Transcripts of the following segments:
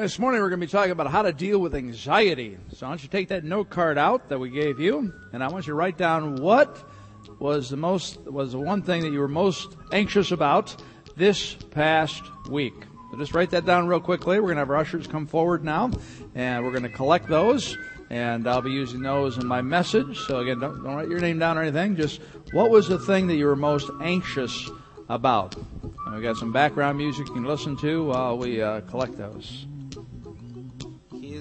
This morning we're going to be talking about how to deal with anxiety. So I want you to take that note card out that we gave you, and I want you to write down what was the most was the one thing that you were most anxious about this past week. So just write that down real quickly. We're going to have our ushers come forward now, and we're going to collect those, and I'll be using those in my message. So again, don't, don't write your name down or anything. Just what was the thing that you were most anxious about? And we got some background music you can listen to while we uh, collect those.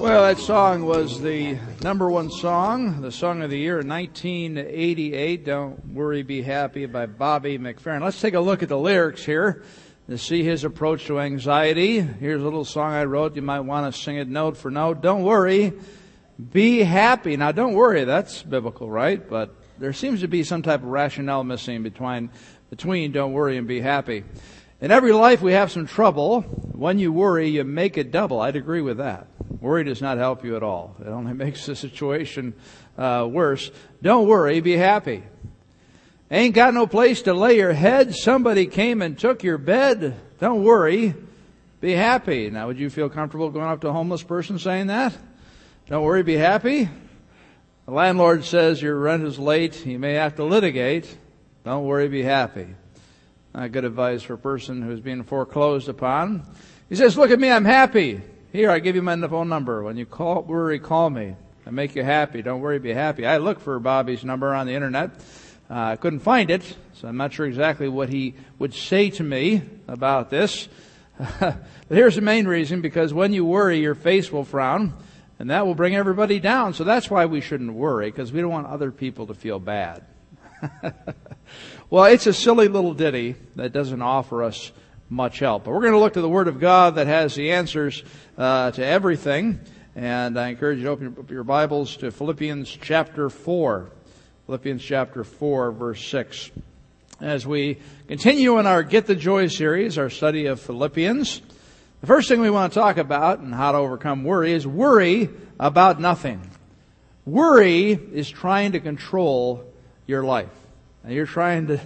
Well, that song was the number one song, the song of the year in 1988. Don't Worry, Be Happy by Bobby McFerrin. Let's take a look at the lyrics here to see his approach to anxiety. Here's a little song I wrote. You might want to sing it note for note. Don't worry, be happy. Now, don't worry, that's biblical, right? But there seems to be some type of rationale missing between, between don't worry and be happy. In every life we have some trouble. When you worry, you make it double. I'd agree with that. Worry does not help you at all. It only makes the situation uh, worse. Don't worry, be happy. Ain't got no place to lay your head. Somebody came and took your bed. Don't worry, be happy. Now, would you feel comfortable going up to a homeless person saying that? Don't worry, be happy. The landlord says your rent is late. You may have to litigate. Don't worry, be happy. Uh, good advice for a person who's being foreclosed upon. He says, look at me, I'm happy. Here, I give you my phone number. When you call, worry, call me. I make you happy. Don't worry, be happy. I looked for Bobby's number on the internet. Uh, I couldn't find it, so I'm not sure exactly what he would say to me about this. but here's the main reason, because when you worry, your face will frown, and that will bring everybody down. So that's why we shouldn't worry, because we don't want other people to feel bad. well, it's a silly little ditty that doesn't offer us much help. But we're going to look to the Word of God that has the answers uh, to everything. And I encourage you to open up your Bibles to Philippians chapter 4. Philippians chapter 4, verse 6. As we continue in our Get the Joy series, our study of Philippians, the first thing we want to talk about and how to overcome worry is worry about nothing. Worry is trying to control your life. And you're trying to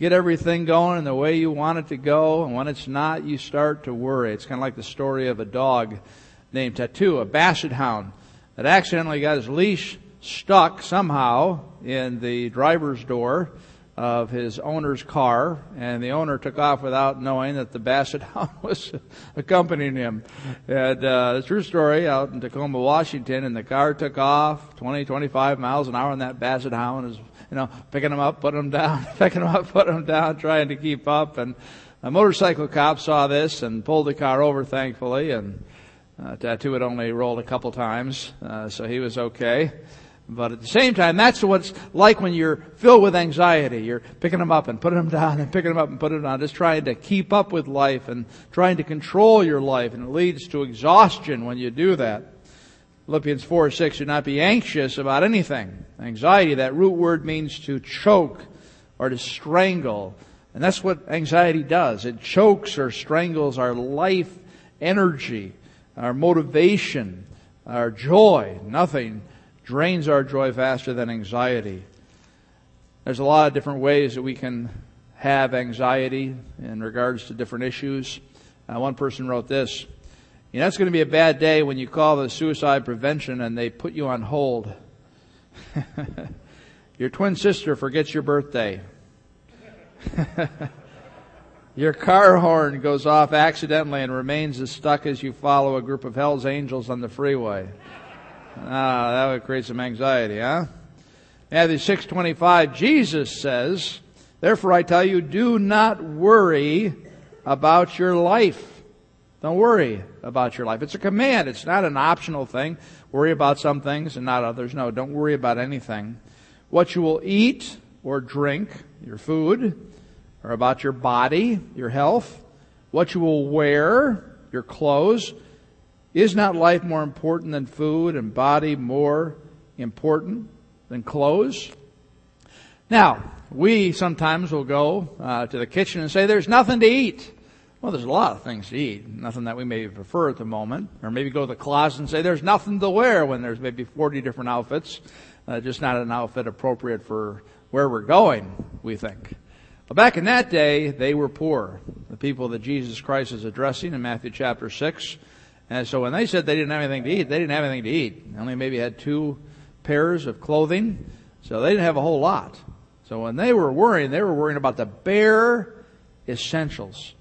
get everything going in the way you want it to go, and when it's not, you start to worry. It's kind of like the story of a dog named Tattoo, a basset hound, that accidentally got his leash stuck somehow in the driver's door of his owner's car, and the owner took off without knowing that the basset hound was accompanying him. And uh, the true story out in Tacoma, Washington, and the car took off 20, 25 miles an hour, and that basset hound is, you know, picking them up, putting them down, picking them up, putting them down, trying to keep up. And a motorcycle cop saw this and pulled the car over, thankfully, and uh, Tattoo had only rolled a couple times, uh, so he was okay. But at the same time, that's what it's like when you're filled with anxiety. You're picking them up and putting them down and picking them up and putting them down, just trying to keep up with life and trying to control your life. And it leads to exhaustion when you do that. Philippians 4 6, do not be anxious about anything. Anxiety, that root word means to choke or to strangle. And that's what anxiety does. It chokes or strangles our life energy, our motivation, our joy. Nothing drains our joy faster than anxiety. There's a lot of different ways that we can have anxiety in regards to different issues. Uh, one person wrote this. You know, it's going to be a bad day when you call the suicide prevention and they put you on hold. your twin sister forgets your birthday. your car horn goes off accidentally and remains as stuck as you follow a group of Hell's Angels on the freeway. Ah, that would create some anxiety, huh? Matthew 6:25 Jesus says, "Therefore I tell you, do not worry about your life." Don't worry about your life. It's a command. It's not an optional thing. Worry about some things and not others. No, don't worry about anything. What you will eat or drink, your food, or about your body, your health, what you will wear, your clothes. Is not life more important than food and body more important than clothes? Now, we sometimes will go uh, to the kitchen and say, there's nothing to eat. Well, there's a lot of things to eat. Nothing that we maybe prefer at the moment. Or maybe go to the closet and say there's nothing to wear when there's maybe 40 different outfits. Uh, just not an outfit appropriate for where we're going, we think. But back in that day, they were poor. The people that Jesus Christ is addressing in Matthew chapter 6. And so when they said they didn't have anything to eat, they didn't have anything to eat. They only maybe had two pairs of clothing. So they didn't have a whole lot. So when they were worrying, they were worrying about the bare essentials.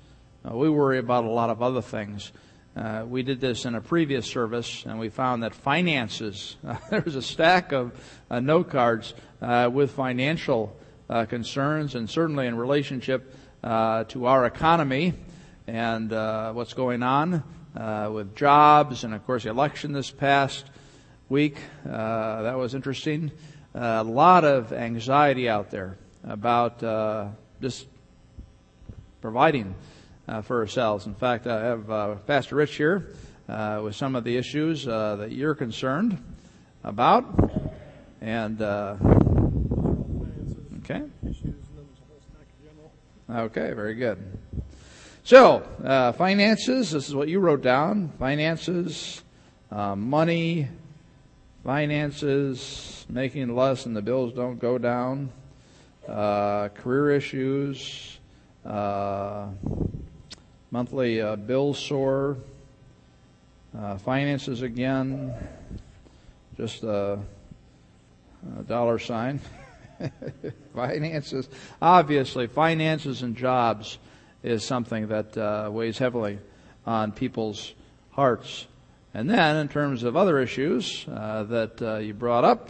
Uh, we worry about a lot of other things. Uh, we did this in a previous service, and we found that finances, uh, there was a stack of uh, note cards uh, with financial uh, concerns, and certainly in relationship to our economy and what's going on with jobs, and of course the election this past week. that was interesting. a lot of anxiety out there about just providing uh, for ourselves. In fact, I have uh, Pastor Rich here uh, with some of the issues uh, that you're concerned about. And, uh, okay. Okay, very good. So, uh, finances, this is what you wrote down. Finances, money, finances, making less and the bills don't go down, career issues, uh, monthly uh, bills soar, uh, finances again, just a, a dollar sign. finances, obviously, finances and jobs is something that uh, weighs heavily on people's hearts. And then, in terms of other issues uh, that uh, you brought up,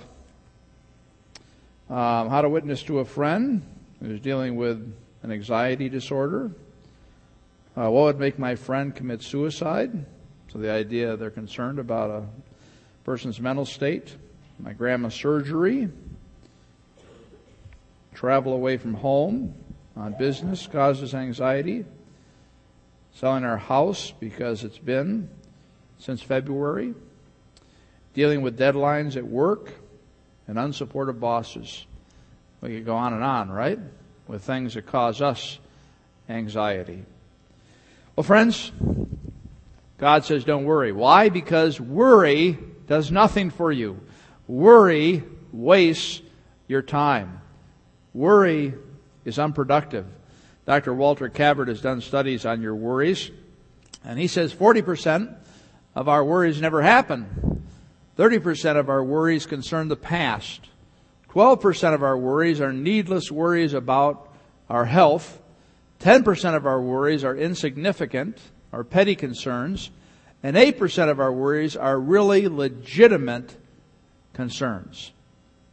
um, how to witness to a friend who's dealing with an anxiety disorder, uh, what would make my friend commit suicide? So the idea they're concerned about a person's mental state. My grandma's surgery. Travel away from home on business causes anxiety. Selling our house because it's been since February. Dealing with deadlines at work and unsupportive bosses. We could go on and on, right? With things that cause us anxiety. Well, friends, God says don't worry. Why? Because worry does nothing for you. Worry wastes your time. Worry is unproductive. Dr. Walter Cabot has done studies on your worries, and he says 40% of our worries never happen. 30% of our worries concern the past. 12% of our worries are needless worries about our health. 10% of our worries are insignificant or petty concerns, and 8% of our worries are really legitimate concerns.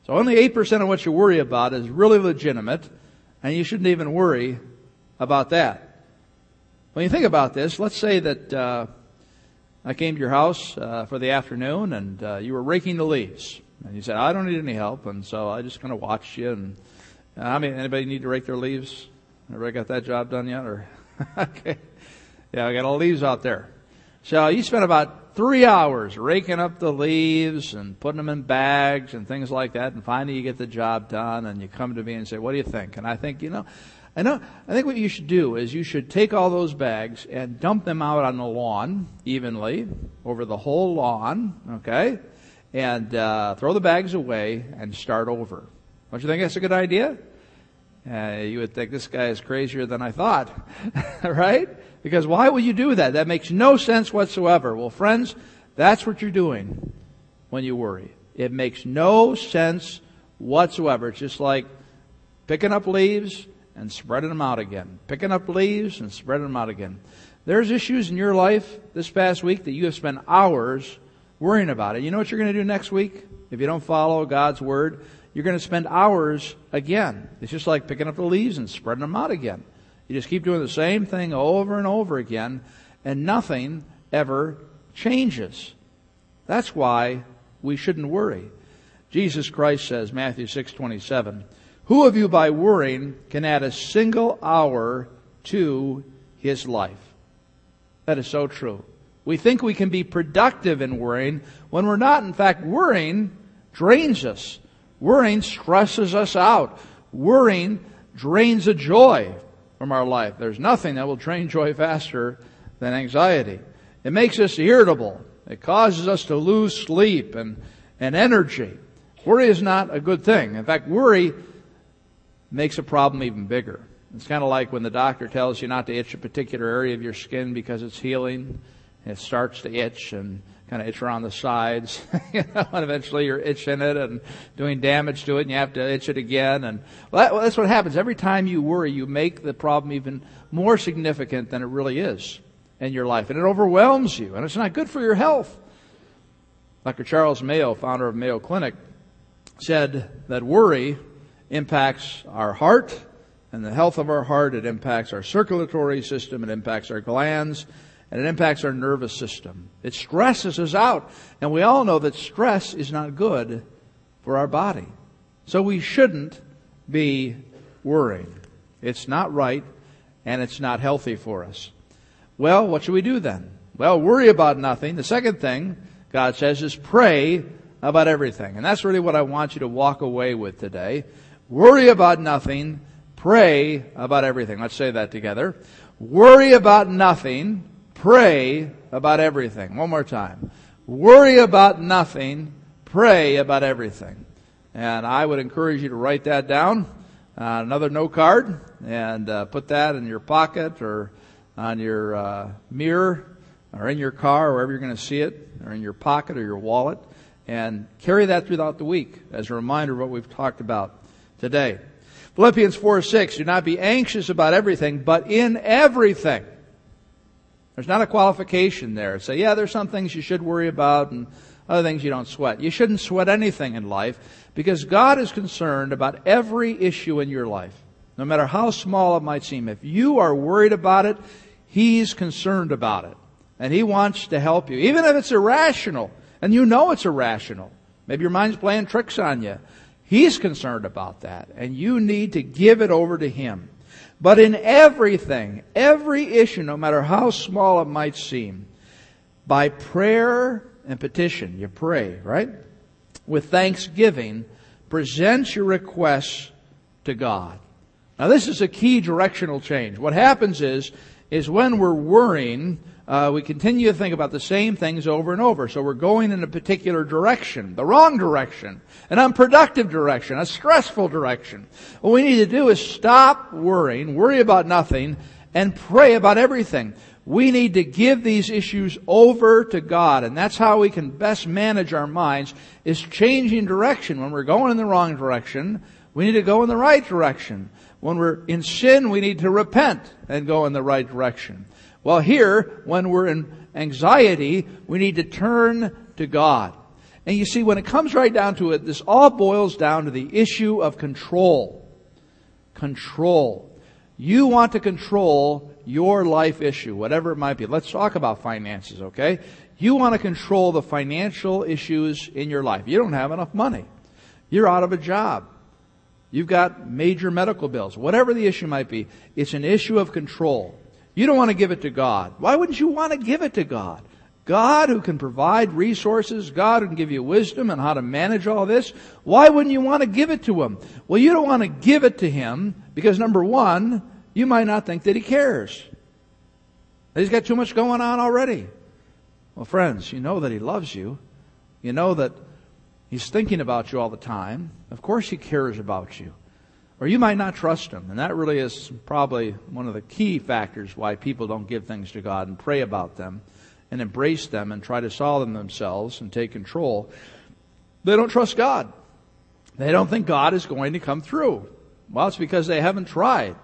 So only 8% of what you worry about is really legitimate, and you shouldn't even worry about that. When you think about this, let's say that uh, I came to your house uh, for the afternoon and uh, you were raking the leaves. And you said, I don't need any help, and so I just kind of watched you. And I mean, anybody need to rake their leaves? Everybody got that job done yet? Or okay, yeah, I got all the leaves out there. So you spent about three hours raking up the leaves and putting them in bags and things like that, and finally you get the job done, and you come to me and say, "What do you think?" And I think, you know, I know. I think what you should do is you should take all those bags and dump them out on the lawn evenly over the whole lawn, okay, and uh, throw the bags away and start over. Don't you think that's a good idea? Uh, you would think this guy is crazier than I thought, right? Because why would you do that? That makes no sense whatsoever. Well, friends, that's what you're doing when you worry. It makes no sense whatsoever. It's just like picking up leaves and spreading them out again. Picking up leaves and spreading them out again. There's issues in your life this past week that you have spent hours worrying about. And you know what you're going to do next week? If you don't follow God's word, you're going to spend hours again. It's just like picking up the leaves and spreading them out again. You just keep doing the same thing over and over again, and nothing ever changes. That's why we shouldn't worry. Jesus Christ says, Matthew 6:27, "Who of you by worrying can add a single hour to his life?" That is so true. We think we can be productive in worrying when we're not. In fact, worrying drains us. Worrying stresses us out. Worrying drains the joy from our life. There's nothing that will drain joy faster than anxiety. It makes us irritable. It causes us to lose sleep and, and energy. Worry is not a good thing. In fact, worry makes a problem even bigger. It's kind of like when the doctor tells you not to itch a particular area of your skin because it's healing. It starts to itch and kind of itch around the sides, you know, and eventually you're itching it and doing damage to it, and you have to itch it again. And well, that, well, that's what happens every time you worry. You make the problem even more significant than it really is in your life, and it overwhelms you, and it's not good for your health. Dr. Charles Mayo, founder of Mayo Clinic, said that worry impacts our heart and the health of our heart. It impacts our circulatory system. It impacts our glands and it impacts our nervous system. It stresses us out. And we all know that stress is not good for our body. So we shouldn't be worrying. It's not right and it's not healthy for us. Well, what should we do then? Well, worry about nothing. The second thing God says is pray about everything. And that's really what I want you to walk away with today. Worry about nothing. Pray about everything. Let's say that together. Worry about nothing Pray about everything. One more time. Worry about nothing. Pray about everything. And I would encourage you to write that down on another note card and uh, put that in your pocket or on your uh, mirror or in your car, wherever you're going to see it, or in your pocket or your wallet, and carry that throughout the week as a reminder of what we've talked about today. Philippians 4 6, do not be anxious about everything, but in everything. There's not a qualification there. Say, yeah, there's some things you should worry about and other things you don't sweat. You shouldn't sweat anything in life because God is concerned about every issue in your life, no matter how small it might seem. If you are worried about it, He's concerned about it. And He wants to help you, even if it's irrational, and you know it's irrational. Maybe your mind's playing tricks on you. He's concerned about that, and you need to give it over to Him. But in everything, every issue, no matter how small it might seem, by prayer and petition, you pray, right? With thanksgiving, present your requests to God. Now this is a key directional change. What happens is, is when we're worrying, uh, we continue to think about the same things over and over. So we're going in a particular direction, the wrong direction, an unproductive direction, a stressful direction. What we need to do is stop worrying, worry about nothing, and pray about everything. We need to give these issues over to God, and that's how we can best manage our minds, is changing direction. When we're going in the wrong direction, we need to go in the right direction. When we're in sin, we need to repent and go in the right direction. Well, here, when we're in anxiety, we need to turn to God. And you see, when it comes right down to it, this all boils down to the issue of control. Control. You want to control your life issue, whatever it might be. Let's talk about finances, okay? You want to control the financial issues in your life. You don't have enough money. You're out of a job. You've got major medical bills. Whatever the issue might be, it's an issue of control. You don't want to give it to God. Why wouldn't you want to give it to God? God who can provide resources, God who can give you wisdom and how to manage all this, why wouldn't you want to give it to Him? Well, you don't want to give it to Him because number one, you might not think that He cares. He's got too much going on already. Well, friends, you know that He loves you. You know that He's thinking about you all the time. Of course He cares about you. Or you might not trust Him. And that really is probably one of the key factors why people don't give things to God and pray about them and embrace them and try to solve them themselves and take control. They don't trust God. They don't think God is going to come through. Well, it's because they haven't tried.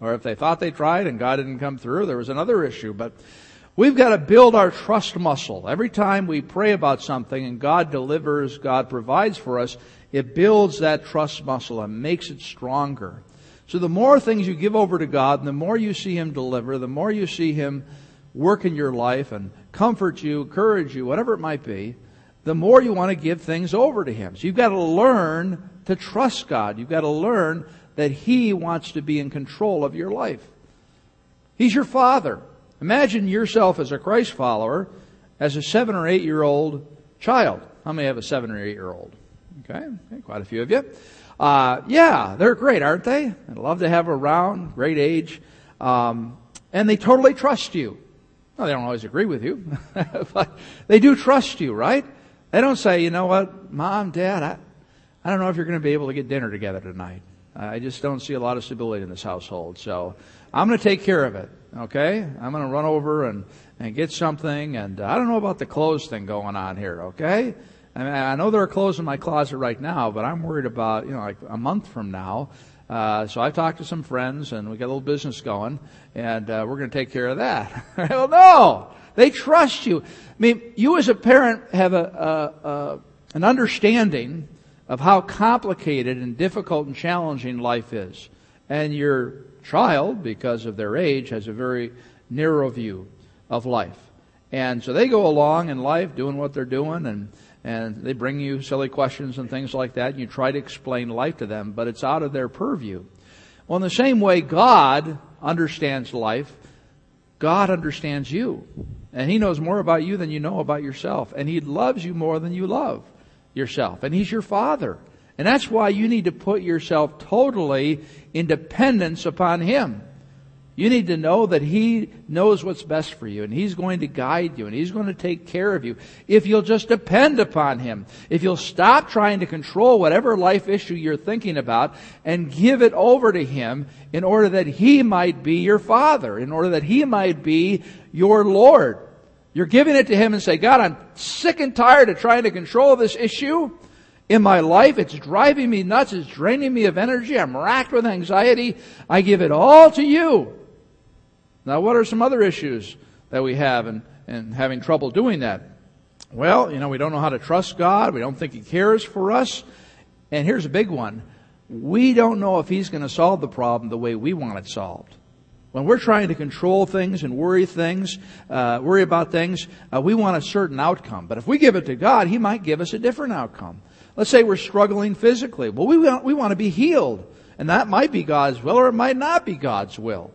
Or if they thought they tried and God didn't come through, there was another issue. But we've got to build our trust muscle. Every time we pray about something and God delivers, God provides for us, it builds that trust muscle and makes it stronger. So the more things you give over to God, and the more you see Him deliver, the more you see Him work in your life and comfort you, encourage you, whatever it might be, the more you want to give things over to Him. So you've got to learn to trust God. You've got to learn that He wants to be in control of your life. He's your Father. Imagine yourself as a Christ follower, as a seven or eight year old child. How many have a seven or eight year old? Okay, quite a few of you. Uh, yeah, they're great, aren't they? I'd love to have around, great age. Um, and they totally trust you. Well, they don't always agree with you, but they do trust you, right? They don't say, you know what, mom, dad, I, I don't know if you're going to be able to get dinner together tonight. I just don't see a lot of stability in this household. So I'm going to take care of it. Okay? I'm going to run over and, and get something. And uh, I don't know about the clothes thing going on here. Okay? I mean, I know there are clothes in my closet right now, but I'm worried about, you know, like a month from now. Uh, so I've talked to some friends and we got a little business going and uh, we're going to take care of that. well, no, they trust you. I mean, you as a parent have a, a, a, an understanding of how complicated and difficult and challenging life is, and your child, because of their age, has a very narrow view of life. And so they go along in life doing what they're doing and and they bring you silly questions and things like that, and you try to explain life to them, but it's out of their purview. Well, in the same way, God understands life. God understands you. And He knows more about you than you know about yourself. And He loves you more than you love yourself. And He's your Father. And that's why you need to put yourself totally in dependence upon Him. You need to know that He knows what's best for you and He's going to guide you and He's going to take care of you if you'll just depend upon Him. If you'll stop trying to control whatever life issue you're thinking about and give it over to Him in order that He might be your Father, in order that He might be your Lord. You're giving it to Him and say, God, I'm sick and tired of trying to control this issue in my life. It's driving me nuts. It's draining me of energy. I'm racked with anxiety. I give it all to you. Now, what are some other issues that we have in having trouble doing that? Well, you know, we don't know how to trust God. We don't think He cares for us. And here's a big one. We don't know if He's going to solve the problem the way we want it solved. When we're trying to control things and worry things, uh, worry about things, uh, we want a certain outcome. But if we give it to God, He might give us a different outcome. Let's say we're struggling physically. Well, we want, we want to be healed. And that might be God's will or it might not be God's will.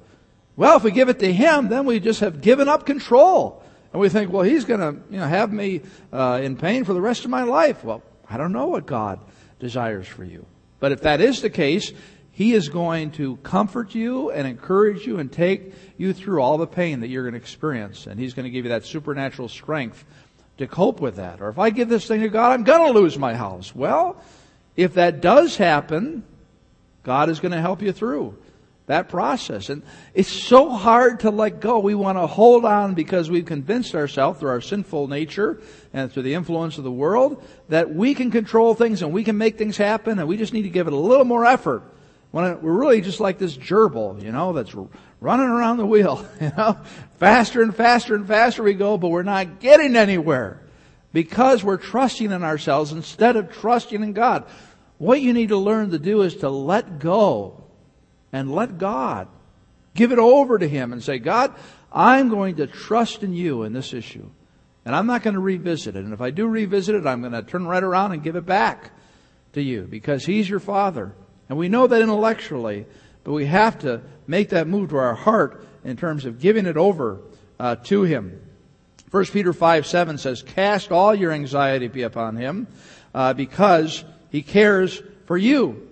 Well, if we give it to Him, then we just have given up control. And we think, well, He's going to you know, have me uh, in pain for the rest of my life. Well, I don't know what God desires for you. But if that is the case, He is going to comfort you and encourage you and take you through all the pain that you're going to experience. And He's going to give you that supernatural strength to cope with that. Or if I give this thing to God, I'm going to lose my house. Well, if that does happen, God is going to help you through that process. And it's so hard to let go. We want to hold on because we've convinced ourselves through our sinful nature and through the influence of the world that we can control things and we can make things happen and we just need to give it a little more effort. We're really just like this gerbil, you know, that's running around the wheel, you know, faster and faster and faster we go, but we're not getting anywhere because we're trusting in ourselves instead of trusting in God. What you need to learn to do is to let go and let God give it over to Him and say, God, I'm going to trust in you in this issue. And I'm not going to revisit it. And if I do revisit it, I'm going to turn right around and give it back to you because He's your Father. And we know that intellectually, but we have to make that move to our heart in terms of giving it over uh, to Him. 1 Peter 5 7 says, Cast all your anxiety be upon him, uh, because he cares for you.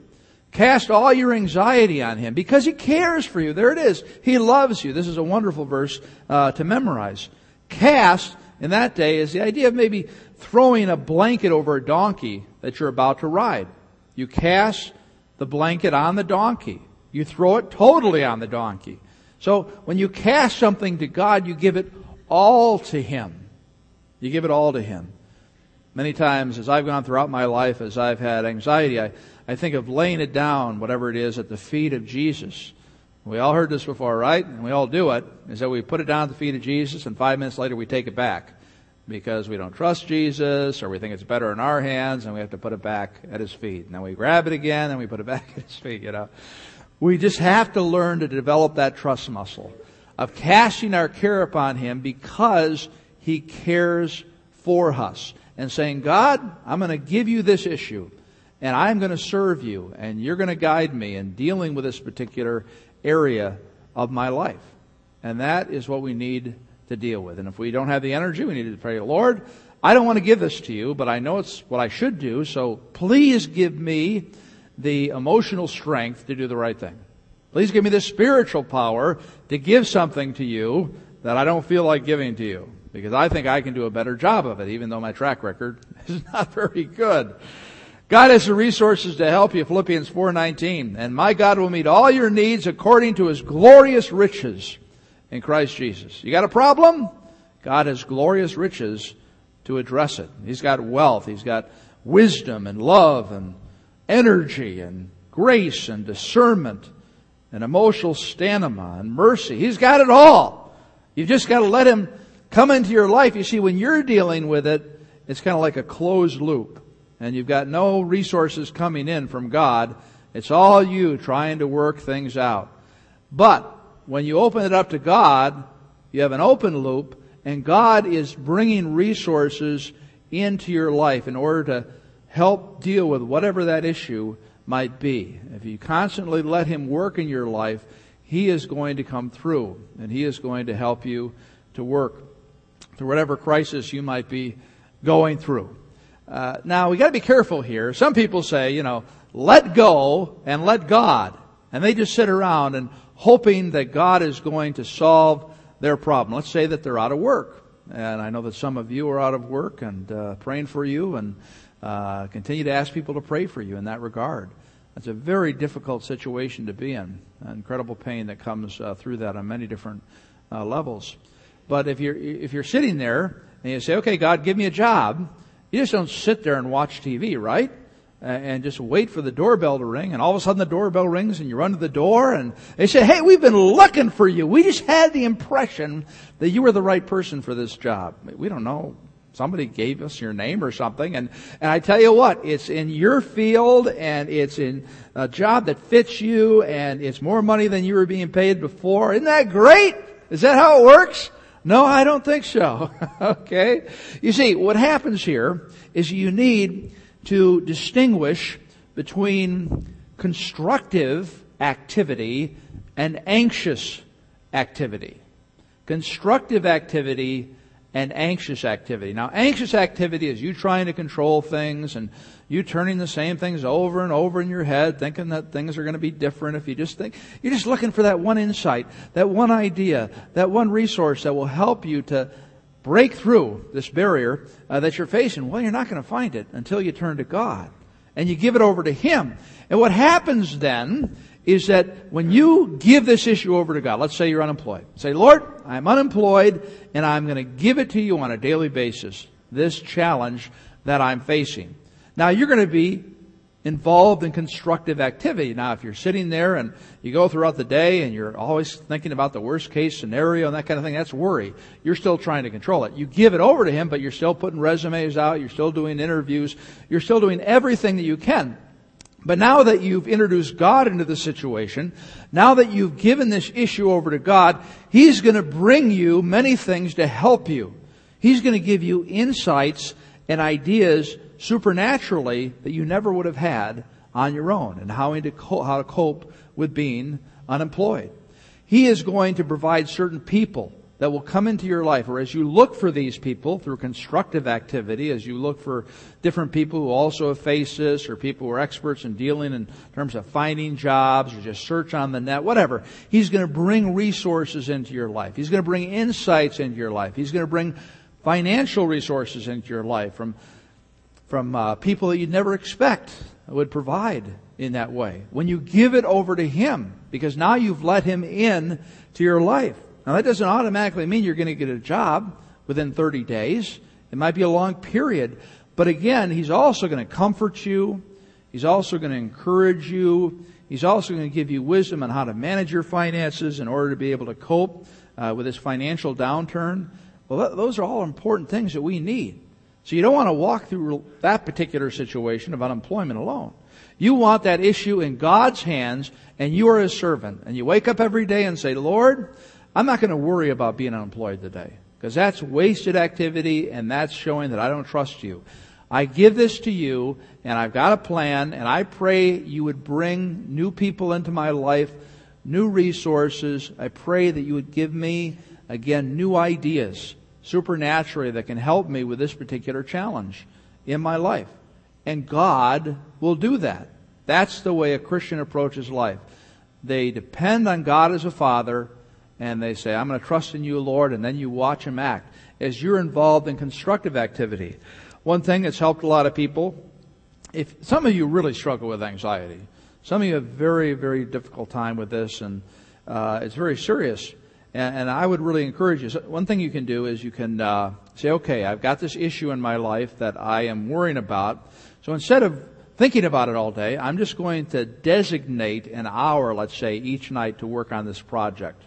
Cast all your anxiety on him because he cares for you. There it is. He loves you. This is a wonderful verse uh, to memorize. Cast in that day is the idea of maybe throwing a blanket over a donkey that you're about to ride. You cast the blanket on the donkey. You throw it totally on the donkey. So when you cast something to God, you give it all to Him. You give it all to Him. Many times as I've gone throughout my life, as I've had anxiety, I, I think of laying it down, whatever it is, at the feet of Jesus. We all heard this before, right? And we all do it, is that we put it down at the feet of Jesus and five minutes later we take it back because we don't trust Jesus or we think it's better in our hands and we have to put it back at his feet. And then we grab it again and we put it back at his feet, you know. We just have to learn to develop that trust muscle of casting our care upon him because he cares for us and saying, God, I'm going to give you this issue and I'm going to serve you, and you're going to guide me in dealing with this particular area of my life. And that is what we need to deal with. And if we don't have the energy, we need to pray, Lord, I don't want to give this to you, but I know it's what I should do, so please give me the emotional strength to do the right thing. Please give me the spiritual power to give something to you that I don't feel like giving to you. Because I think I can do a better job of it, even though my track record is not very good. God has the resources to help you, Philippians 4:19. And my God will meet all your needs according to his glorious riches in Christ Jesus. You got a problem? God has glorious riches to address it. He's got wealth, he's got wisdom and love and energy and grace and discernment and emotional stamina and mercy. He's got it all. You've just got to let him come into your life. You see, when you're dealing with it, it's kind of like a closed loop and you've got no resources coming in from God. It's all you trying to work things out. But when you open it up to God, you have an open loop and God is bringing resources into your life in order to help deal with whatever that issue might be. If you constantly let Him work in your life, He is going to come through and He is going to help you to work through whatever crisis you might be going through. Uh, now we got to be careful here. Some people say, you know, let go and let God, and they just sit around and hoping that God is going to solve their problem. Let's say that they're out of work, and I know that some of you are out of work, and uh, praying for you, and uh, continue to ask people to pray for you in that regard. That's a very difficult situation to be in. Incredible pain that comes uh, through that on many different uh, levels. But if you're if you're sitting there and you say, "Okay, God, give me a job," You just don't sit there and watch TV, right? And just wait for the doorbell to ring, and all of a sudden the doorbell rings, and you run to the door, and they say, "Hey, we've been looking for you. We just had the impression that you were the right person for this job." We don't know. Somebody gave us your name or something, and and I tell you what, it's in your field, and it's in a job that fits you, and it's more money than you were being paid before. Isn't that great? Is that how it works? No, I don't think so. okay? You see, what happens here is you need to distinguish between constructive activity and anxious activity. Constructive activity and anxious activity. Now, anxious activity is you trying to control things and you turning the same things over and over in your head, thinking that things are going to be different if you just think, you're just looking for that one insight, that one idea, that one resource that will help you to break through this barrier uh, that you're facing. Well, you're not going to find it until you turn to God and you give it over to Him. And what happens then is that when you give this issue over to God, let's say you're unemployed, say, Lord, I'm unemployed and I'm going to give it to you on a daily basis, this challenge that I'm facing. Now you're going to be involved in constructive activity. Now if you're sitting there and you go throughout the day and you're always thinking about the worst case scenario and that kind of thing, that's worry. You're still trying to control it. You give it over to him, but you're still putting resumes out, you're still doing interviews, you're still doing everything that you can. But now that you've introduced God into the situation, now that you've given this issue over to God, He's going to bring you many things to help you. He's going to give you insights and ideas supernaturally that you never would have had on your own and how to, how to cope with being unemployed. He is going to provide certain people that will come into your life, or as you look for these people through constructive activity, as you look for different people who also have faced this, or people who are experts in dealing in terms of finding jobs, or just search on the net, whatever, He's going to bring resources into your life. He's going to bring insights into your life. He's going to bring financial resources into your life from, from uh, people that you'd never expect would provide in that way. When you give it over to Him, because now you've let Him in to your life. Now that doesn't automatically mean you're going to get a job within 30 days. It might be a long period. But again, He's also going to comfort you. He's also going to encourage you. He's also going to give you wisdom on how to manage your finances in order to be able to cope uh, with this financial downturn. Well, those are all important things that we need. So you don't want to walk through that particular situation of unemployment alone. You want that issue in God's hands and you are a servant. And you wake up every day and say, Lord, I'm not going to worry about being unemployed today because that's wasted activity and that's showing that I don't trust you. I give this to you and I've got a plan and I pray you would bring new people into my life, new resources. I pray that you would give me, again, new ideas supernaturally that can help me with this particular challenge in my life. And God will do that. That's the way a Christian approaches life. They depend on God as a father and they say, I'm going to trust in you, Lord, and then you watch them act as you're involved in constructive activity. One thing that's helped a lot of people, if some of you really struggle with anxiety, some of you have very, very difficult time with this, and uh, it's very serious. And, and, I would really encourage you. So one thing you can do is you can uh, say, okay, I've got this issue in my life that I am worrying about. So instead of thinking about it all day, I'm just going to designate an hour, let's say, each night to work on this project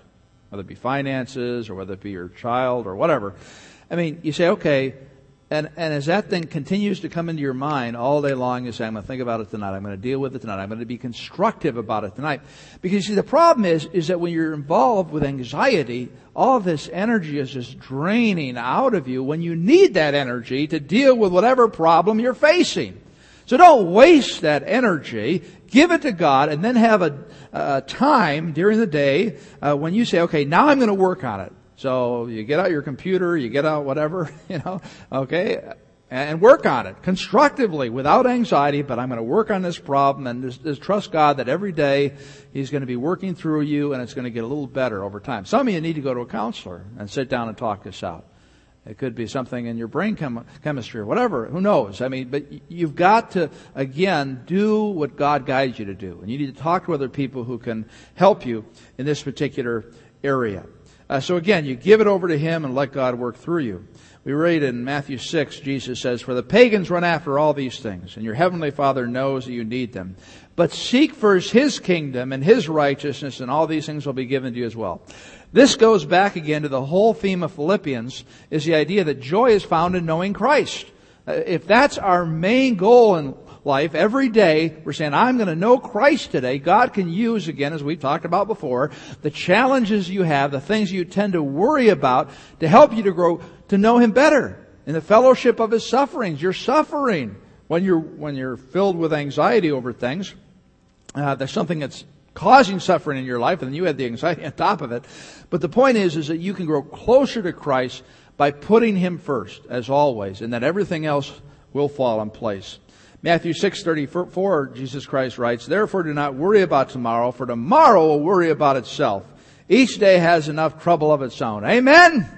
whether it be finances or whether it be your child or whatever. I mean, you say, okay, and, and as that thing continues to come into your mind all day long, you say, I'm going to think about it tonight. I'm going to deal with it tonight. I'm going to be constructive about it tonight. Because see, the problem is, is that when you're involved with anxiety, all this energy is just draining out of you when you need that energy to deal with whatever problem you're facing. So don't waste that energy. Give it to God and then have a, a time during the day uh, when you say, okay, now I'm going to work on it. So you get out your computer, you get out whatever, you know, okay, and work on it constructively without anxiety, but I'm going to work on this problem and just, just, trust God that every day He's going to be working through you and it's going to get a little better over time. Some of you need to go to a counselor and sit down and talk this out. It could be something in your brain chem- chemistry or whatever. Who knows? I mean, but you've got to, again, do what God guides you to do. And you need to talk to other people who can help you in this particular area. Uh, so again, you give it over to Him and let God work through you. We read in Matthew 6, Jesus says, For the pagans run after all these things, and your heavenly Father knows that you need them. But seek first His kingdom and His righteousness, and all these things will be given to you as well. This goes back again to the whole theme of Philippians, is the idea that joy is found in knowing Christ. Uh, if that's our main goal in life, every day we're saying, I'm going to know Christ today, God can use, again, as we've talked about before, the challenges you have, the things you tend to worry about to help you to grow, to know Him better. In the fellowship of His sufferings, you're suffering when you're, when you're filled with anxiety over things. Uh, there's something that's causing suffering in your life, and then you had the anxiety on top of it. But the point is, is that you can grow closer to Christ by putting Him first, as always, and that everything else will fall in place. Matthew 6:34 Jesus Christ writes, "Therefore do not worry about tomorrow, for tomorrow will worry about itself. Each day has enough trouble of its own." Amen.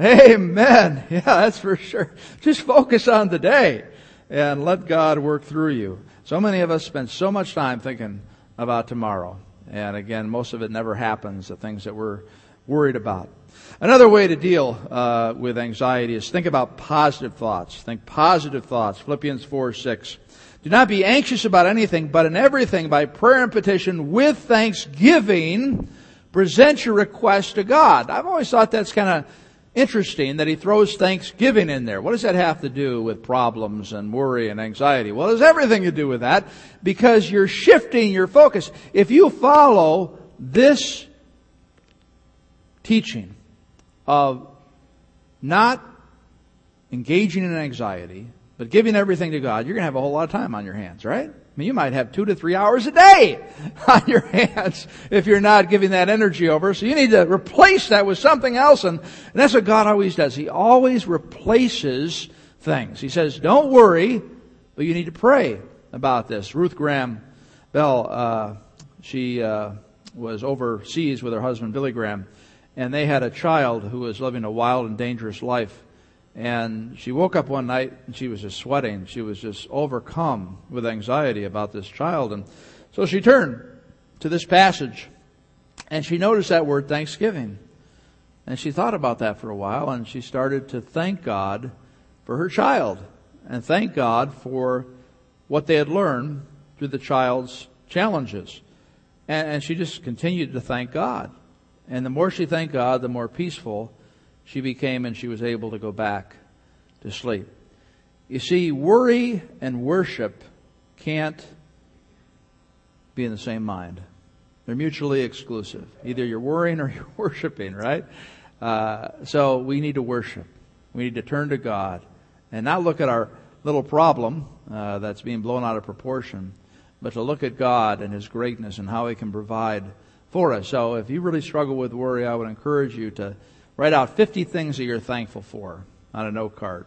Amen. Yeah, that's for sure. Just focus on the day and let God work through you. So many of us spend so much time thinking, about tomorrow. And again, most of it never happens, the things that we're worried about. Another way to deal uh, with anxiety is think about positive thoughts. Think positive thoughts. Philippians 4 6. Do not be anxious about anything, but in everything, by prayer and petition, with thanksgiving, present your request to God. I've always thought that's kind of interesting that he throws thanksgiving in there. What does that have to do with problems and worry and anxiety? Well, it has everything to do with that because you're shifting your focus. If you follow this teaching of not engaging in anxiety, but giving everything to God, you're going to have a whole lot of time on your hands, right? Mean, you might have two to three hours a day on your hands if you're not giving that energy over. So you need to replace that with something else. And, and that's what God always does. He always replaces things. He says, don't worry, but you need to pray about this. Ruth Graham Bell, uh, she uh, was overseas with her husband Billy Graham, and they had a child who was living a wild and dangerous life. And she woke up one night and she was just sweating. She was just overcome with anxiety about this child. And so she turned to this passage and she noticed that word thanksgiving. And she thought about that for a while and she started to thank God for her child and thank God for what they had learned through the child's challenges. And, she just continued to thank God. And the more she thanked God, the more peaceful she became and she was able to go back to sleep. You see, worry and worship can't be in the same mind. They're mutually exclusive. Either you're worrying or you're worshiping, right? Uh, so we need to worship. We need to turn to God and not look at our little problem uh, that's being blown out of proportion, but to look at God and His greatness and how He can provide for us. So if you really struggle with worry, I would encourage you to Write out 50 things that you're thankful for on a note card.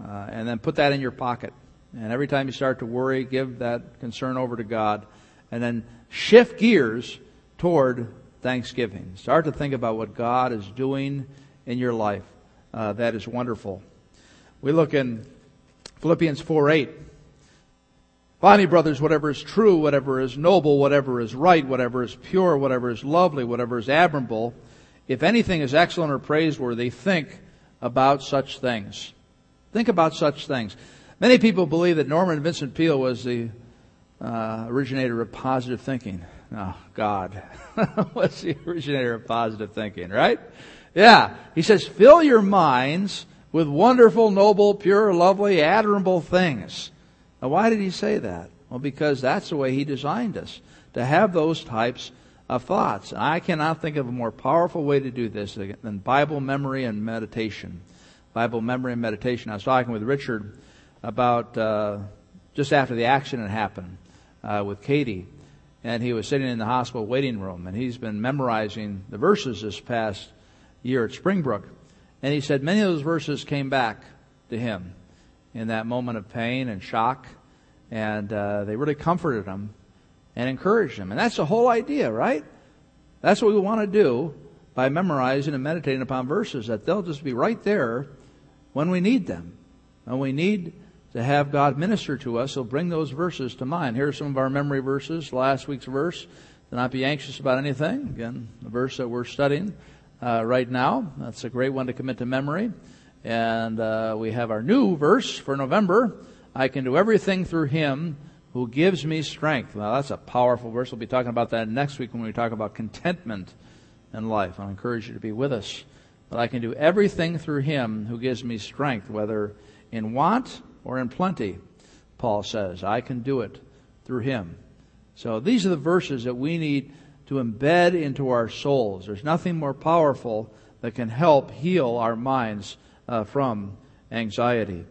Uh, and then put that in your pocket. And every time you start to worry, give that concern over to God. And then shift gears toward thanksgiving. Start to think about what God is doing in your life. Uh, that is wonderful. We look in Philippians 4 8. Finally, brothers, whatever is true, whatever is noble, whatever is right, whatever is pure, whatever is lovely, whatever is admirable, if anything is excellent or praiseworthy, think about such things. Think about such things. Many people believe that Norman Vincent Peale was the uh, originator of positive thinking. Oh, God was the originator of positive thinking, right? Yeah. He says, fill your minds with wonderful, noble, pure, lovely, admirable things. Now, why did he say that? Well, because that's the way he designed us, to have those types of thoughts. I cannot think of a more powerful way to do this than Bible memory and meditation. Bible memory and meditation. I was talking with Richard about uh, just after the accident happened uh, with Katie, and he was sitting in the hospital waiting room, and he's been memorizing the verses this past year at Springbrook, and he said many of those verses came back to him in that moment of pain and shock, and uh, they really comforted him and encourage them. And that's the whole idea, right? That's what we want to do by memorizing and meditating upon verses, that they'll just be right there when we need them. When we need to have God minister to us, He'll bring those verses to mind. Here are some of our memory verses. Last week's verse, do not be anxious about anything. Again, the verse that we're studying uh, right now. That's a great one to commit to memory. And uh, we have our new verse for November. I can do everything through Him who gives me strength. Now that's a powerful verse. We'll be talking about that next week when we talk about contentment in life. I encourage you to be with us. But I can do everything through him who gives me strength, whether in want or in plenty, Paul says. I can do it through him. So these are the verses that we need to embed into our souls. There's nothing more powerful that can help heal our minds uh, from anxiety.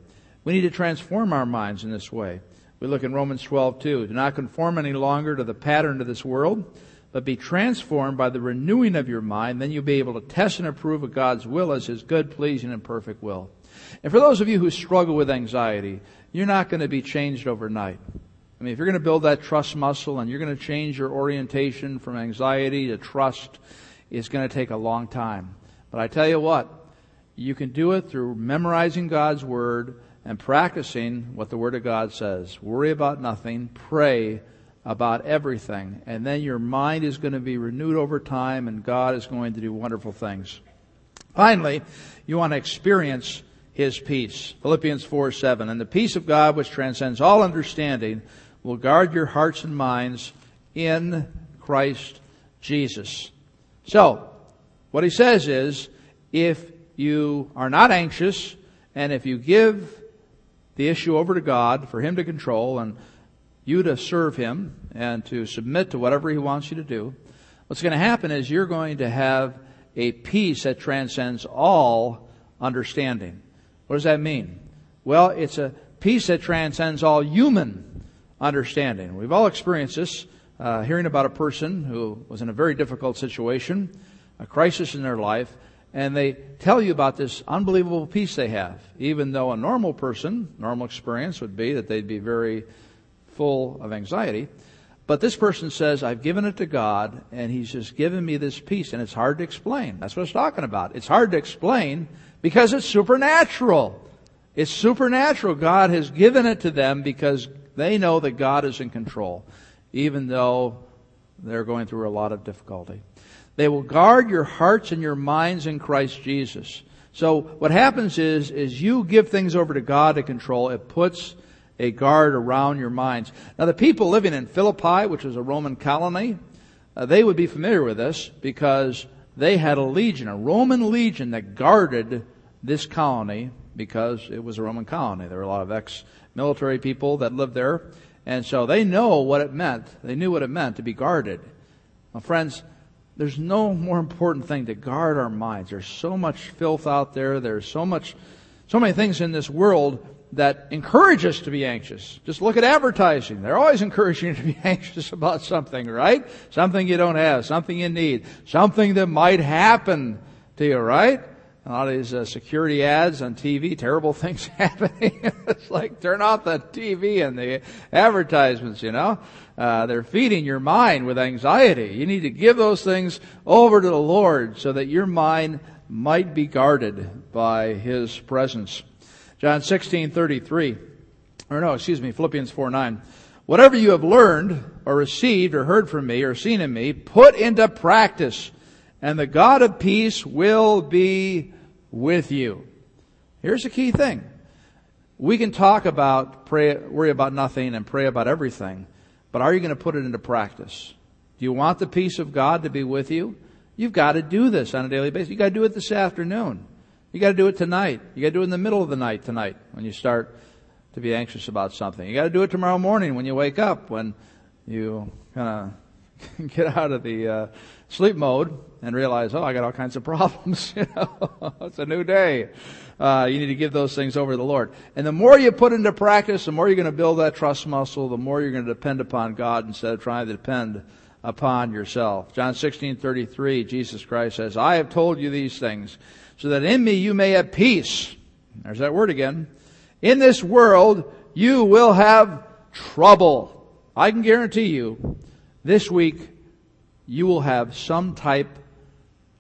We need to transform our minds in this way. We look in Romans 12, two. Do not conform any longer to the pattern of this world, but be transformed by the renewing of your mind. Then you'll be able to test and approve of God's will as His good, pleasing, and perfect will. And for those of you who struggle with anxiety, you're not going to be changed overnight. I mean, if you're going to build that trust muscle and you're going to change your orientation from anxiety to trust, it's going to take a long time. But I tell you what, you can do it through memorizing God's Word, and practicing what the Word of God says. Worry about nothing, pray about everything, and then your mind is going to be renewed over time and God is going to do wonderful things. Finally, you want to experience His peace. Philippians 4 7. And the peace of God, which transcends all understanding, will guard your hearts and minds in Christ Jesus. So, what he says is, if you are not anxious, and if you give the issue over to God for Him to control and you to serve Him and to submit to whatever He wants you to do, what's going to happen is you're going to have a peace that transcends all understanding. What does that mean? Well, it's a peace that transcends all human understanding. We've all experienced this, uh, hearing about a person who was in a very difficult situation, a crisis in their life, and they tell you about this unbelievable peace they have, even though a normal person, normal experience would be that they'd be very full of anxiety. But this person says, I've given it to God, and He's just given me this peace, and it's hard to explain. That's what it's talking about. It's hard to explain because it's supernatural. It's supernatural. God has given it to them because they know that God is in control, even though they're going through a lot of difficulty. They will guard your hearts and your minds in Christ Jesus. So what happens is, is you give things over to God to control. It puts a guard around your minds. Now the people living in Philippi, which was a Roman colony, uh, they would be familiar with this because they had a legion, a Roman legion that guarded this colony because it was a Roman colony. There were a lot of ex-military people that lived there. And so they know what it meant. They knew what it meant to be guarded. Well, friends, there's no more important thing to guard our minds. There's so much filth out there. There's so much, so many things in this world that encourage us to be anxious. Just look at advertising. They're always encouraging you to be anxious about something, right? Something you don't have, something you need, something that might happen to you, right? A lot of these uh, security ads on TV, terrible things happening. it's like turn off the TV and the advertisements, you know. Uh, they're feeding your mind with anxiety. You need to give those things over to the Lord so that your mind might be guarded by His presence. John 16, 33. Or no, excuse me, Philippians 4, 9. Whatever you have learned or received or heard from me or seen in me, put into practice and the God of peace will be with you. Here's the key thing. We can talk about pray, worry about nothing and pray about everything, but are you going to put it into practice? Do you want the peace of God to be with you? You've got to do this on a daily basis. You got to do it this afternoon. You got to do it tonight. You got to do it in the middle of the night tonight when you start to be anxious about something. You got to do it tomorrow morning when you wake up, when you kind of get out of the uh, sleep mode and realize, oh, I got all kinds of problems. you know, it's a new day. Uh, you need to give those things over to the Lord. And the more you put into practice, the more you're going to build that trust muscle, the more you're going to depend upon God instead of trying to depend upon yourself. John 16:33, Jesus Christ says, "I have told you these things so that in me you may have peace." There's that word again. In this world you will have trouble. I can guarantee you this week you will have some type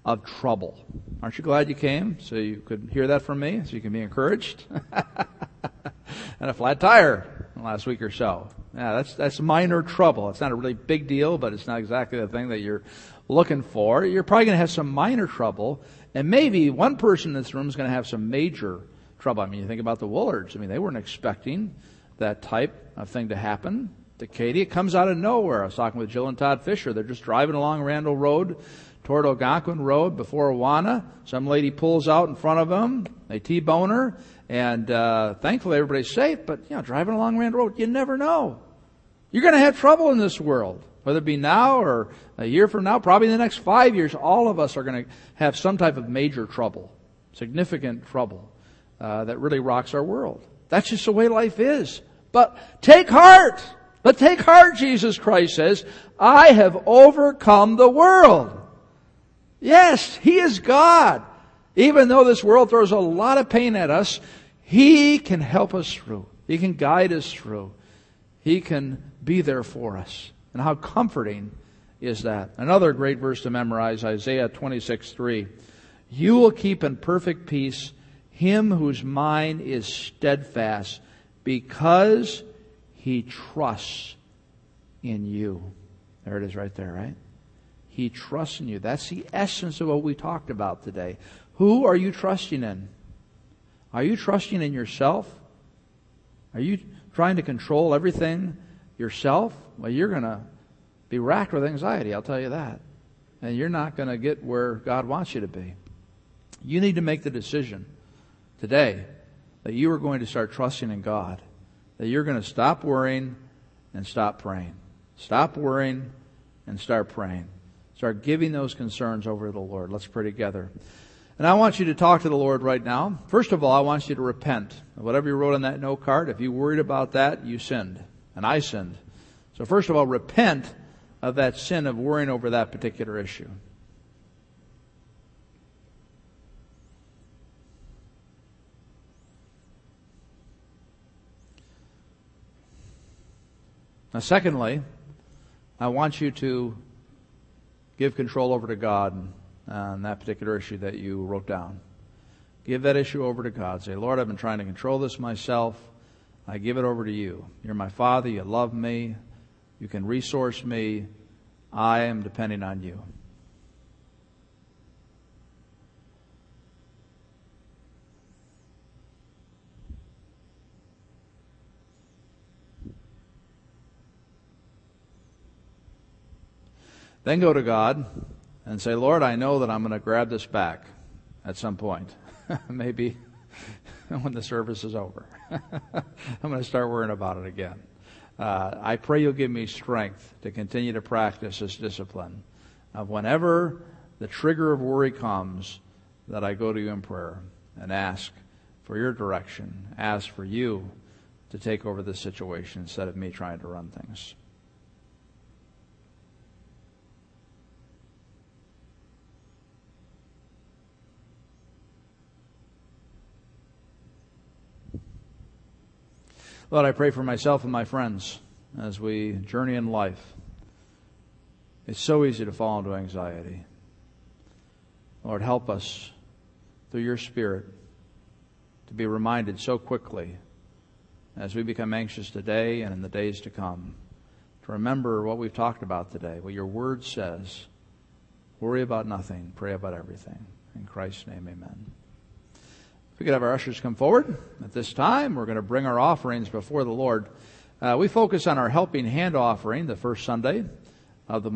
of trouble. Aren't you glad you came so you could hear that from me, so you can be encouraged? and a flat tire last week or so. Yeah, that's that's minor trouble. It's not a really big deal, but it's not exactly the thing that you're looking for. You're probably going to have some minor trouble, and maybe one person in this room is going to have some major trouble. I mean, you think about the Woolards. I mean, they weren't expecting that type of thing to happen to Katie. It comes out of nowhere. I was talking with Jill and Todd Fisher. They're just driving along Randall Road toward Algonquin Road before Awana. Some lady pulls out in front of them. They T-bone her. And uh, thankfully everybody's safe. But, you know, driving along Randall Road, you never know. You're going to have trouble in this world. Whether it be now or a year from now, probably in the next five years, all of us are going to have some type of major trouble. Significant trouble. Uh, that really rocks our world. That's just the way life is. But take heart! But take heart, Jesus Christ says, I have overcome the world. Yes, He is God. Even though this world throws a lot of pain at us, He can help us through. He can guide us through. He can be there for us. And how comforting is that? Another great verse to memorize, Isaiah 26, 3. You will keep in perfect peace him whose mind is steadfast because he trusts in you. There it is right there, right? He trusts in you. That's the essence of what we talked about today. Who are you trusting in? Are you trusting in yourself? Are you trying to control everything yourself? Well, you're going to be racked with anxiety, I'll tell you that. And you're not going to get where God wants you to be. You need to make the decision today that you are going to start trusting in God that you're going to stop worrying and stop praying. Stop worrying and start praying. Start giving those concerns over to the Lord. Let's pray together. And I want you to talk to the Lord right now. First of all, I want you to repent. Whatever you wrote on that note card, if you worried about that, you sinned. and I sinned. So first of all, repent of that sin of worrying over that particular issue. Now, secondly, I want you to give control over to God on that particular issue that you wrote down. Give that issue over to God. Say, Lord, I've been trying to control this myself. I give it over to you. You're my Father. You love me. You can resource me. I am depending on you. Then go to God and say, Lord, I know that I'm going to grab this back at some point. Maybe when the service is over. I'm going to start worrying about it again. Uh, I pray you'll give me strength to continue to practice this discipline of whenever the trigger of worry comes, that I go to you in prayer and ask for your direction, ask for you to take over the situation instead of me trying to run things. Lord, I pray for myself and my friends as we journey in life. It's so easy to fall into anxiety. Lord, help us through your Spirit to be reminded so quickly as we become anxious today and in the days to come to remember what we've talked about today, what your word says. Worry about nothing, pray about everything. In Christ's name, amen. If we could have our ushers come forward at this time, we're going to bring our offerings before the Lord. Uh, we focus on our helping hand offering the first Sunday of the